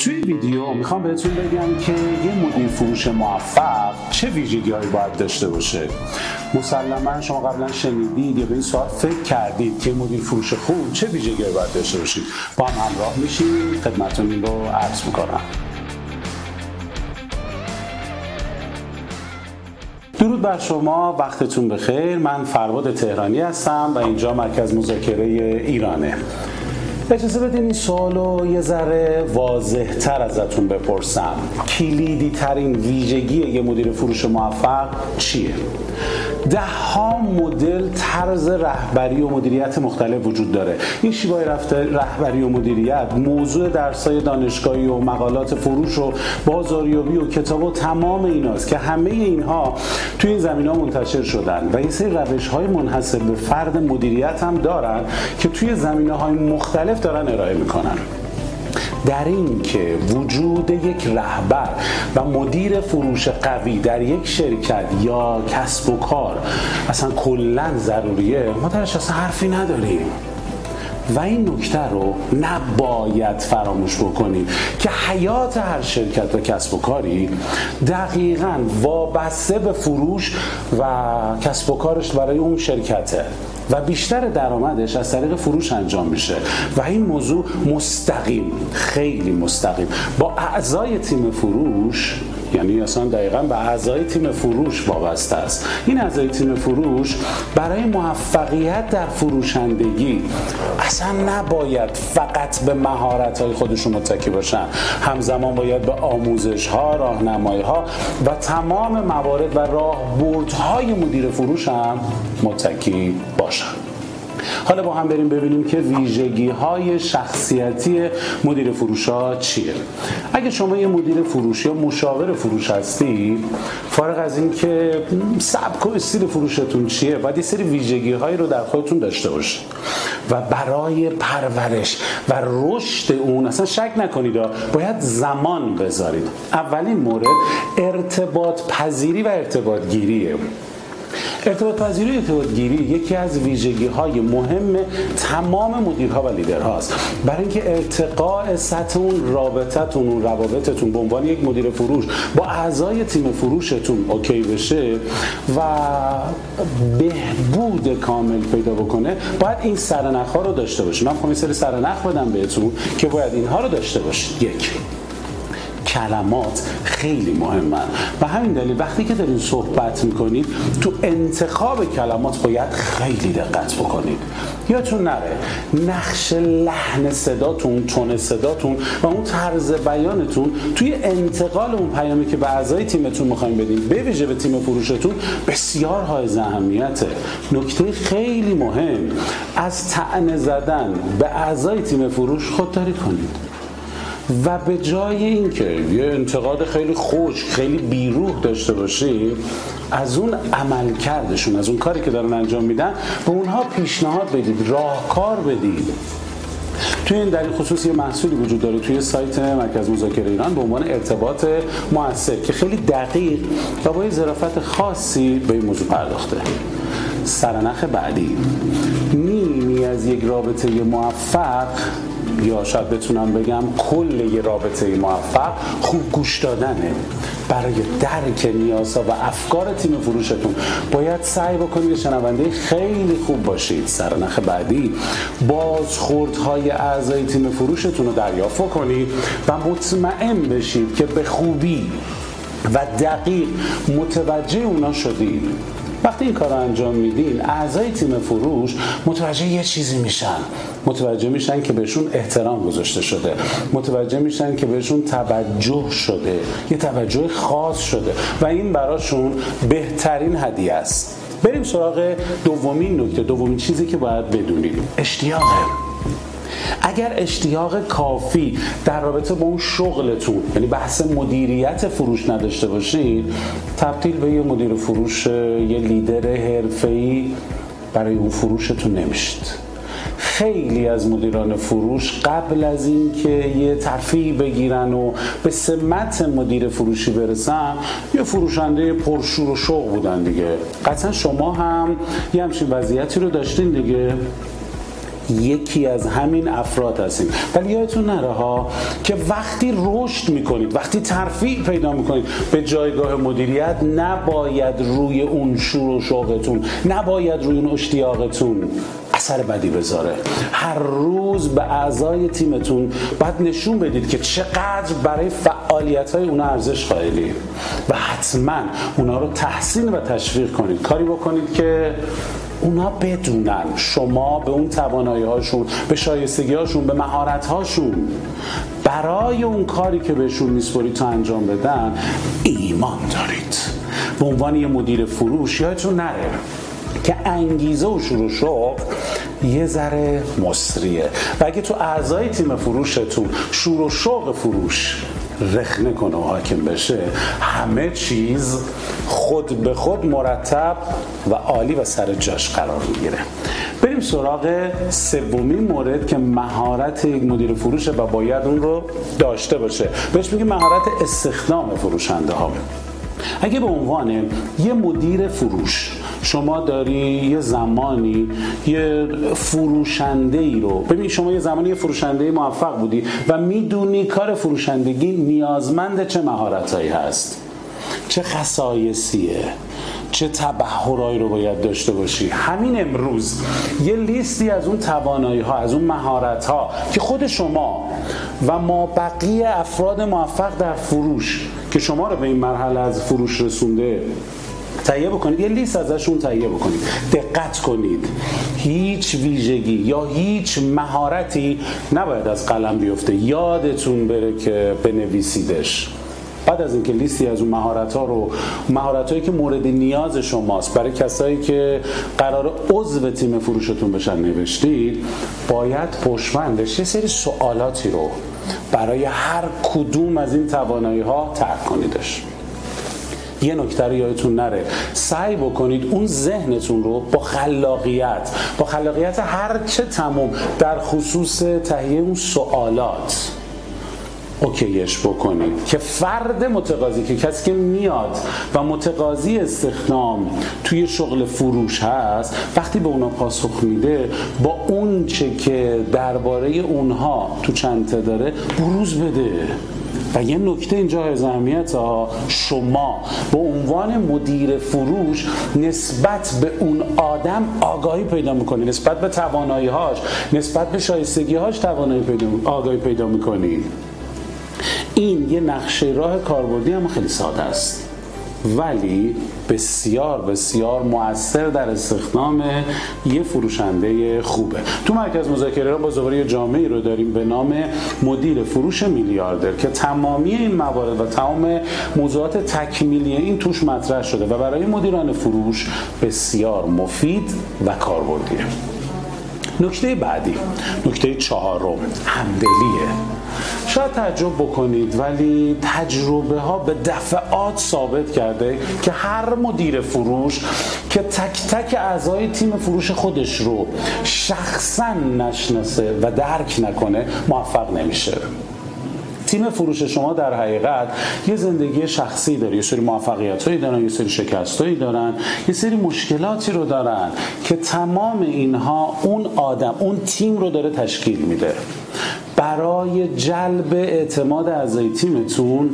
توی ویدیو می‌خوام بهتون بگم که یه مدیر فروش موفق چه ویژگی هایی باید داشته باشه. مسلما شما قبلا شنیدید یا به این سوال فکر کردید که مدیر فروش خوب چه ویژگی هایی باید داشته باشید. با هم همراه میشید خدمتتون این رو عرض می‌کنم. درود بر شما وقتتون بخیر. من فرباد تهرانی هستم و اینجا مرکز مذاکره ایرانه. اجازه بدین این سوال رو یه ذره واضح تر ازتون بپرسم کلیدی ترین ویژگی یه مدیر فروش موفق چیه؟ ده ها مدل طرز رهبری و مدیریت مختلف وجود داره. این شیوه رهبری و مدیریت موضوع درسای دانشگاهی و مقالات فروش و بازاریابی و کتاب و تمام ایناست که همه اینها توی این زمین ها منتشر شدن و یه سری روش های منحصر به فرد مدیریت هم دارن که توی زمینه های مختلف دارن ارائه می‌کنن. در این که وجود یک رهبر و مدیر فروش قوی در یک شرکت یا کسب و کار اصلا کلا ضروریه ما درش اصلا حرفی نداریم. و این نکته رو نباید فراموش بکنیم که حیات هر شرکت و کسب و کاری دقیقا وابسته به فروش و کسب و کارش برای اون شرکته. و بیشتر درآمدش از طریق فروش انجام میشه. و این موضوع مستقیم خیلی مستقیم. با اعضای تیم فروش یعنی اصلا دقیقا به اعضای تیم فروش وابسته است. این اعضای تیم فروش برای موفقیت در فروشندگی اصلا نباید فقط به مهارت های خودشون متکی باشن. همزمان باید به آموزش ها راهنمایی ها و تمام موارد و راهبردهای مدیر فروش هم متکی باشن. حالا با هم بریم ببینیم که ویژگی های شخصیتی مدیر فروش ها چیه. اگه شما یه مدیر فروش یا مشاور فروش هستی فارغ از این که سبک و استیل فروشتون چیه باید یه سری ویژگی هایی رو در خودتون داشته باشید و برای پرورش و رشد اون اصلا شک نکنید باید زمان بذارید. اولین مورد ارتباط پذیری و ارتباط گیریه. ارتباط پذیری ارتباط گیری یکی از ویژگی های مهم تمام مدیرها و لیدرهاست برای اینکه ارتقاء سطح اون رابطتون اون روابطتون به عنوان یک مدیر فروش با اعضای تیم فروشتون اوکی بشه و بهبود کامل پیدا بکنه باید این سرنخ ها رو داشته باشید من می‌خوام سری سرنخ بدم بهتون که باید اینها رو داشته باشید یک. کلمات خیلی مهمن. و همین دلیل وقتی که دارین صحبت می‌کنید تو انتخاب کلمات باید خیلی دقت بکنید. یادتون نره نقش لحن صداتون تون صداتون و اون طرز بیانتون توی انتقال اون پیامی که به اعضای تیمتون می‌خوایم بدین به ویژه به تیم فروشتون بسیار های اهمیته. نکته خیلی مهم از تعنه زدن به اعضای تیم فروش خودداری کنید. و به جای اینکه یه انتقاد خیلی خوش خیلی بیروح داشته باشیم از اون عمل کردشون از اون کاری که دارن انجام میدن به اونها پیشنهاد بدید راهکار بدید. توی این در این خصوص یه محصولی وجود داره توی سایت مرکز مذاکره ایران به عنوان ارتباط موثر که خیلی دقیق و با یه ظرافت خاصی به این موضوع پرداخته. سرنخ بعدی. نیمی از یک رابطه موفق یا شاید بتونم بگم کل یه رابطه موفق خوب گوش دادنه. برای درک نیازها و افکار تیم فروشتون باید سعی بکنید شنونده خیلی خوب باشید. سرنخ بعدی بازخوردهای اعضای تیم فروشتون رو دریافت کنید و مطمئن بشید که به خوبی و دقیق متوجه اونا شدید. وقتی این کار رو انجام میدین اعضای تیم فروش متوجه یه چیزی میشن. متوجه میشن که بهشون احترام گذاشته شده. متوجه میشن که بهشون توجه شده. یه توجه خاص شده. و این براشون بهترین هدیه است. بریم سراغ دومین نکته دومین چیزی که باید بدونید اشتیاقه. اگر اشتیاق کافی در رابطه با اون شغلتون یعنی بحث مدیریت فروش نداشته باشید تبدیل به یه مدیر فروش یه لیدر حرفه‌ای برای اون فروشتون نمیشید. خیلی از مدیران فروش قبل از اینکه یه ترفیع بگیرن و به سمت مدیر فروشی برسن یه فروشنده پرشور و شوق بودن دیگه. قطعا شما هم یه همچین وضعیتی رو داشتین دیگه. یکی از همین افراد هستیم. ولی یادتون نره ها که وقتی رشد می‌کنید وقتی ترفیع پیدا می‌کنید به جایگاه مدیریت نباید روی اون شور و شوقتون نباید روی اون اشتیاقتون اثر بدی بذاره. هر روز به اعضای تیمتون باید نشون بدید که چقدر برای فعالیت های اونا ارزش قائلی. و حتما اونا رو تحسین و تشویق کنید. کاری بکنید که اونا بدونن شما به اون توانایی هاشون به شایستگی هاشون به مهارت هاشون. برای اون کاری که بهشون میسپرید تا انجام بدن ایمان دارید. به عنوان یه مدیر فروش یادتون نره که انگیزه و شروع شوق یه ذره مصریه. و اگه تو اعضای تیم فروشتون شور و شوق فروش رخنه کنه و حاکم بشه همه چیز خود به خود مرتب و عالی و سر جاش قرار می‌گیره. بریم سراغ سومین مورد که مهارت یک مدیر فروشه و باید اون رو داشته باشه. بهش میگه مهارت استخدام فروشنده ها. اگه به عنوان یه مدیر فروش شما داری یه زمانی یه فروشنده ای رو ببین شما یه زمانی یه فروشنده موفق بودی و می‌دونی کار فروشندگی نیازمند چه مهارتهایی هست. چه خصایصیه. چه تبهرایی رو باید داشته باشی. همین امروز یه لیستی از اون توانایی ها از اون مهارت ها که خود شما و ما بقیه افراد موفق در فروش که شما رو به این مرحله از فروش رسونده تهیه بکنید. یه لیست ازشون تهیه بکنید. دقت کنید. هیچ ویژگی یا هیچ مهارتی نباید از قلم بیفته. یادتون بره که بنویسیدش. بعد از اینکه لیستی از اون مهارت ها رو مهارت هایی که مورد نیاز شماست برای کسایی که قرار عضو تیم فروشتون بشن نوشتید باید پشمندش یه سری سوالاتی رو برای هر کدوم از این توانایی ها ترک کنیدش. یه نکته رو یادتون نره. سعی بکنید اون ذهنتون رو با خلاقیت با خلاقیت هر چه تموم در خصوص تهیه اون سوالات. اوکیش بکنید. که فرد متقاضی که کسی که میاد و متقاضی استخدام توی شغل فروش هست وقتی به اونا پاسخ میده با اون چه که درباره اونها تو چنته داره بروز بده. و یه نکته اینجا از اهمیت ها شما به عنوان مدیر فروش نسبت به اون آدم آگاهی پیدا می‌کنی. نسبت به توانایی هاش نسبت به شایستگی هاش توانایی پیدا آگاهی پیدا می‌کنی. این یه نقشه راه کاربردی هم خیلی ساده است. ولی بسیار بسیار مؤثر در استخدام یه فروشنده خوبه. تو مرکز مذاکره با زباره جامعی رو داریم به نام مدیر فروش میلیاردر که تمامی این موارد و تمام موضوعات تکمیلی این توش مطرح شده و برای مدیران فروش بسیار مفید و کاربردیه. نکته بعدی نکته چهارم همدلیه. شاید تعجب بکنید ولی تجربه ها به دفعات ثابت کرده که هر مدیر فروش که تک تک اعضای تیم فروش خودش رو شخصا نشناسه و درک نکنه موفق نمیشه. تیم فروش شما در حقیقت یه زندگی شخصی داره. یه سری موفقیت هایی دارن یه سری شکست هایی دارن یه سری مشکلاتی رو دارن که تمام اینها اون آدم اون تیم رو داره تشکیل میده. برای جلب اعتماد اعضای تیمتون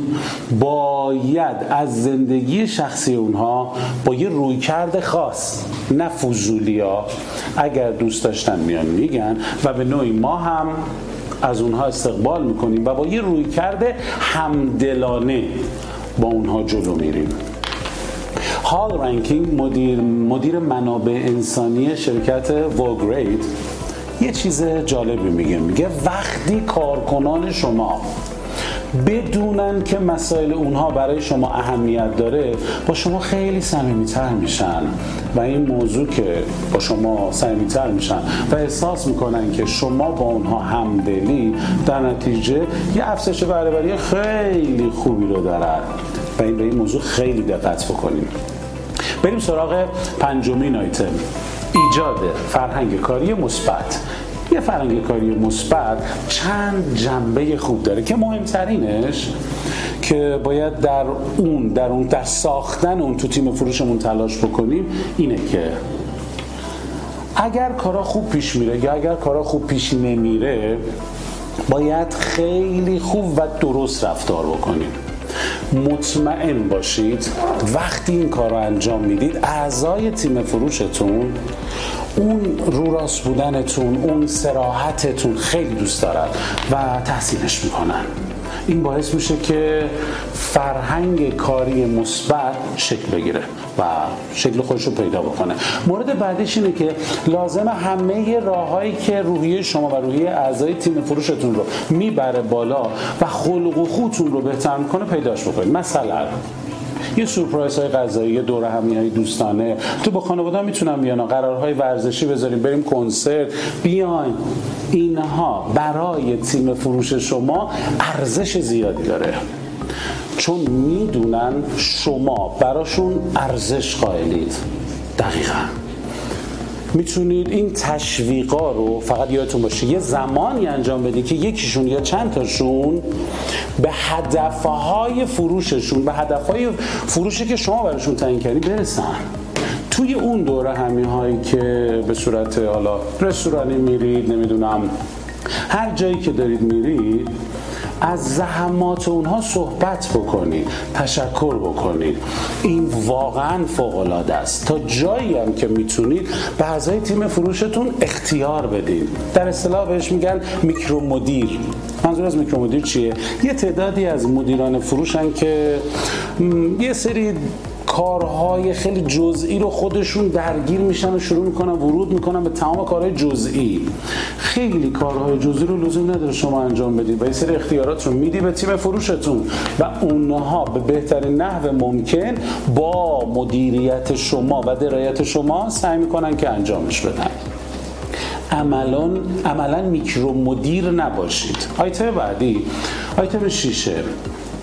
باید از زندگی شخصی اونها با یه رویکرد خاص نه فضولی ها. اگر دوست داشتن میان میگن و به نوعی ما هم از اونها استقبال می‌کنیم و با یه رویکرد همدلانه با اونها جلو میریم. هال رنکینگ مدیر, مدیر منابع انسانی شرکت ووگرید یه چیز جالبی میگه. میگه وقتی کارکنان شما بدونن که مسائل اونها برای شما اهمیت داره با شما خیلی صمیمیتر میشن. و این موضوع که با شما صمیمیتر میشن و احساس می‌کنن که شما با اونها همدلی در نتیجه یه افزایش برابری خیلی خوبی رو دارن. و این به این موضوع خیلی دقت بکنیم. بریم سراغ پنجمین آیتم. ایجاد فرهنگ کاری مثبت. یه فرهنگ کاری مثبت چند جنبه خوب داره که مهمترینش که باید در اون در اون در ساختن اون تو تیم فروشمون تلاش بکنیم اینه که اگر کارا خوب پیش میره یا اگر کارا خوب پیش نمیره باید خیلی خوب و درست رفتار بکنید. مطمئن باشید وقتی این کار رو انجام می‌دید اعضای تیم فروشتون اون رو راست بودنتون اون سراحتتون خیلی دوست دارن و تحسینش می‌کنن. این باعث میشه که فرهنگ کاری مثبت شکل بگیره و شکل خودش رو پیدا بکنه. مورد بعدیش اینه که لازم همه راههایی که روحیه شما و روحیه اعضای تیم فروشتون رو می‌بره بالا و خلق و خوتون رو بهتر می‌کنه پیداش بکنید. مثلا یه سورپرایز های غذایی یه دور همی های دوستانه. تو با خانواده می‌تونم بیان. قرارهای ورزشی بذاریم بریم کنسرت. بیاین. اینها برای تیم فروش شما ارزش زیادی داره. چون می‌دونن شما براشون ارزش قائلید. دقیقا. می‌تونید این تشویقا رو فقط یادتون باشه. یه زمانی انجام بدید که یکیشون یا چند تاشون به هدفهای فروششون به هدفهای فروشی که شما براشون تعیین کردی برسن. توی اون دوره همی هایی که به صورت حالا رستورانی میرید نمی‌دونم هر جایی که دارید میرید از زحمات اونها صحبت بکنید تشکر بکنید. این واقعا فوق العاده است. تا جایی هم که می‌تونید به اعضای تیم فروشتون اختیار بدید در اصطلاح بهش میگن میکرو مدیر منظور از میکرو مدیر چیه؟ یه تعدادی از مدیران فروشن که یه سری کارهای خیلی جزئی رو خودشون درگیر میشن و شروع می‌کنن ورود می‌کنن به تمام کارهای جزئی. خیلی کارهای جزئی رو لزوم نداره شما انجام بدید و این سری اختیارات رو میدی به تیم فروشتون و اونها به بهترین نحو ممکن با مدیریت شما و درایت شما سعی می‌کنن که انجامش بدن. عملا عملا میکرو مدیر نباشید. آیتم بعدی. آیتم شیشه.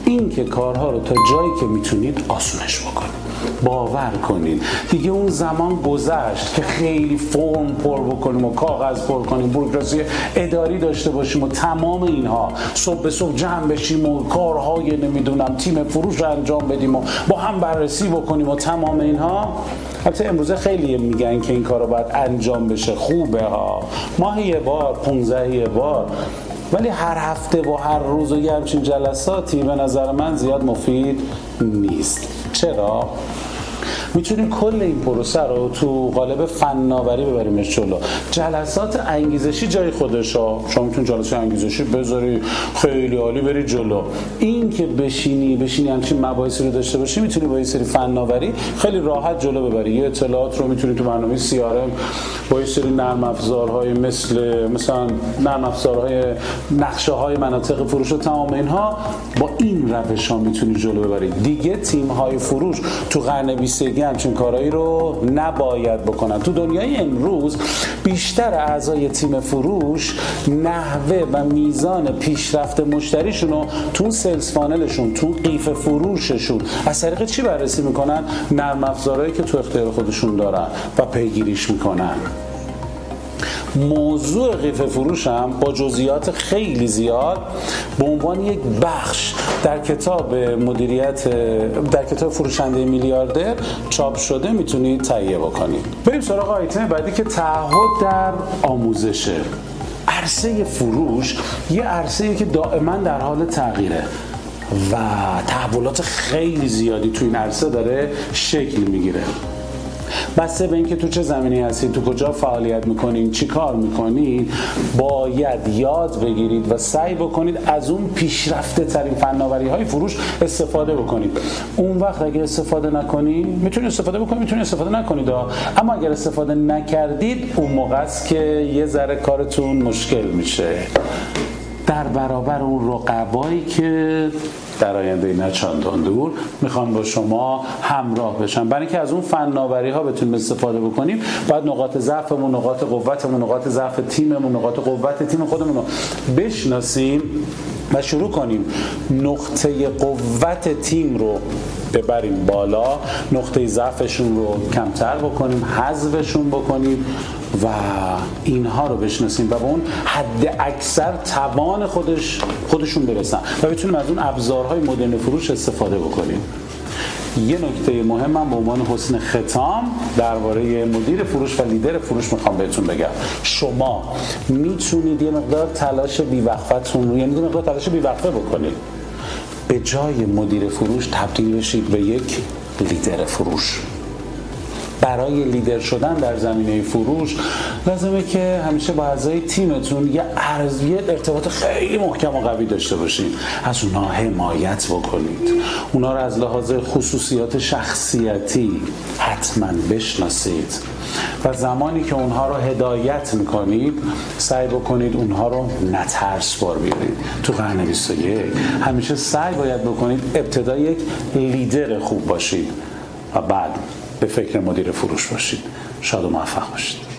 این که کارها رو تا جایی که می‌تونید آسونش بکنید. باور کنید. دیگه اون زمان گذشت که خیلی فرم پر بکنیم و کاغذ پر کنیم بروکراسی اداری داشته باشیم و تمام اینها. صبح به صبح جمع بشیم و کارهای نمی‌دونم تیم فروش رو انجام بدیم و با هم بررسی بکنیم و تمام اینها. البته امروزه خیلی میگن که این کار رو باید انجام بشه. خوبه ها. ماهی یه بار 15 یه بار. ولی هر هفته و هر روز و یه همچین جلساتی به نظر من زیاد مفید نیست چرا؟ می‌تونیم کل این پروسه رو تو قالب فناوری ببریمش جلو. جلسات انگیزشی جای خودش ها. شما می‌تونید جلسه انگیزشی بذاری خیلی عالی بری جلو. این که بشینی بشینی همچین مباحثی رو داشته باشی می‌تونی با این سری فناوری خیلی راحت جلو ببری. یه اطلاعات رو می‌تونی تو برنامه سی با این سری نرم افزارهای مثل مثلا نرم افزارهای نقشه های مناطق فروش و تمام اینها با این روش ها می‌تونی جلو ببری. دیگه تیم های فروش تو قرن 21 همچین کارهایی رو نباید بکنن. تو دنیای امروز بیشتر اعضای تیم فروش نحوه و میزان پیشرفت مشتریشون رو تو سلز فانلشون تو قیف فروششون از طریق چی بررسی می‌کنن؟ نرم افزارهایی که تو اختیار خودشون دارن و پیگیریش می‌کنن. موضوع قیف فروش هم با جزئیات خیلی زیاد به عنوان یک بخش در کتاب مدیریت در کتاب فروشنده میلیاردر چاپ شده می‌تونید تهیه بکنید بریم سراغ آیتم بعدی که تعهد در آموزشه. عرصه فروش یه عرصه که دائما در حال تغییره و تحولات خیلی زیادی تو این عرصه داره شکل می‌گیره. بسته به اینکه تو چه زمینی هستید تو کجا فعالیت می‌کنید چی کار می‌کنید باید یاد بگیرید و سعی بکنید از اون پیشرفته ترین فناوری های فروش استفاده بکنید. اون وقت اگر استفاده نکنید می‌تونید استفاده بکنید می‌تونید استفاده نکنید اما اگر استفاده نکردید اون موقع است که یه ذره کارتون مشکل میشه. در برابر اون رقبایی که در آینده نه چندان دور می‌خوام با شما همراه بشم. برای اینکه از اون فناوری ها بتونیم استفاده بکنیم باید نقاط ضعفمون نقاط قوتمون نقاط ضعف تیممون نقاط قوت تیم خودمون رو بشناسیم و شروع کنیم نقطه قوت تیم رو ببریم بالا. نقطه ضعفشون رو کمتر بکنیم حذفشون بکنیم و اینها رو بشناسیم و به اون حد اکثر توان خودش خودشون برسن. و بتونیم از اون ابزارهای مدرن فروش استفاده بکنیم. یه نکته مهمم به عنوان حسن ختام درباره مدیر فروش و لیدر فروش می‌خوام بهتون بگم. شما می‌تونید یه مقدار تلاش بیوقفتون رو یعنی یه مقدار تلاش بیوقفه بکنید. به جای مدیر فروش تبدیل بشید به یک لیدر فروش. برای لیدر شدن در زمینه فروش لازمه که همیشه با اعضای تیمتون یه ارزیه ارتباط خیلی محکم و قوی داشته باشید از اونها حمایت بکنید. اونا رو از لحاظ خصوصیات شخصیتی حتما بشناسید. و زمانی که اونها رو هدایت می‌کنید سعی بکنید اونها رو نترس بار بیارید. تو قرن 21 همیشه سعی باید بکنید ابتدا یک لیدر خوب باشید. و بعد به فکر مدیر فروش باشید. شاد و موفق باشید.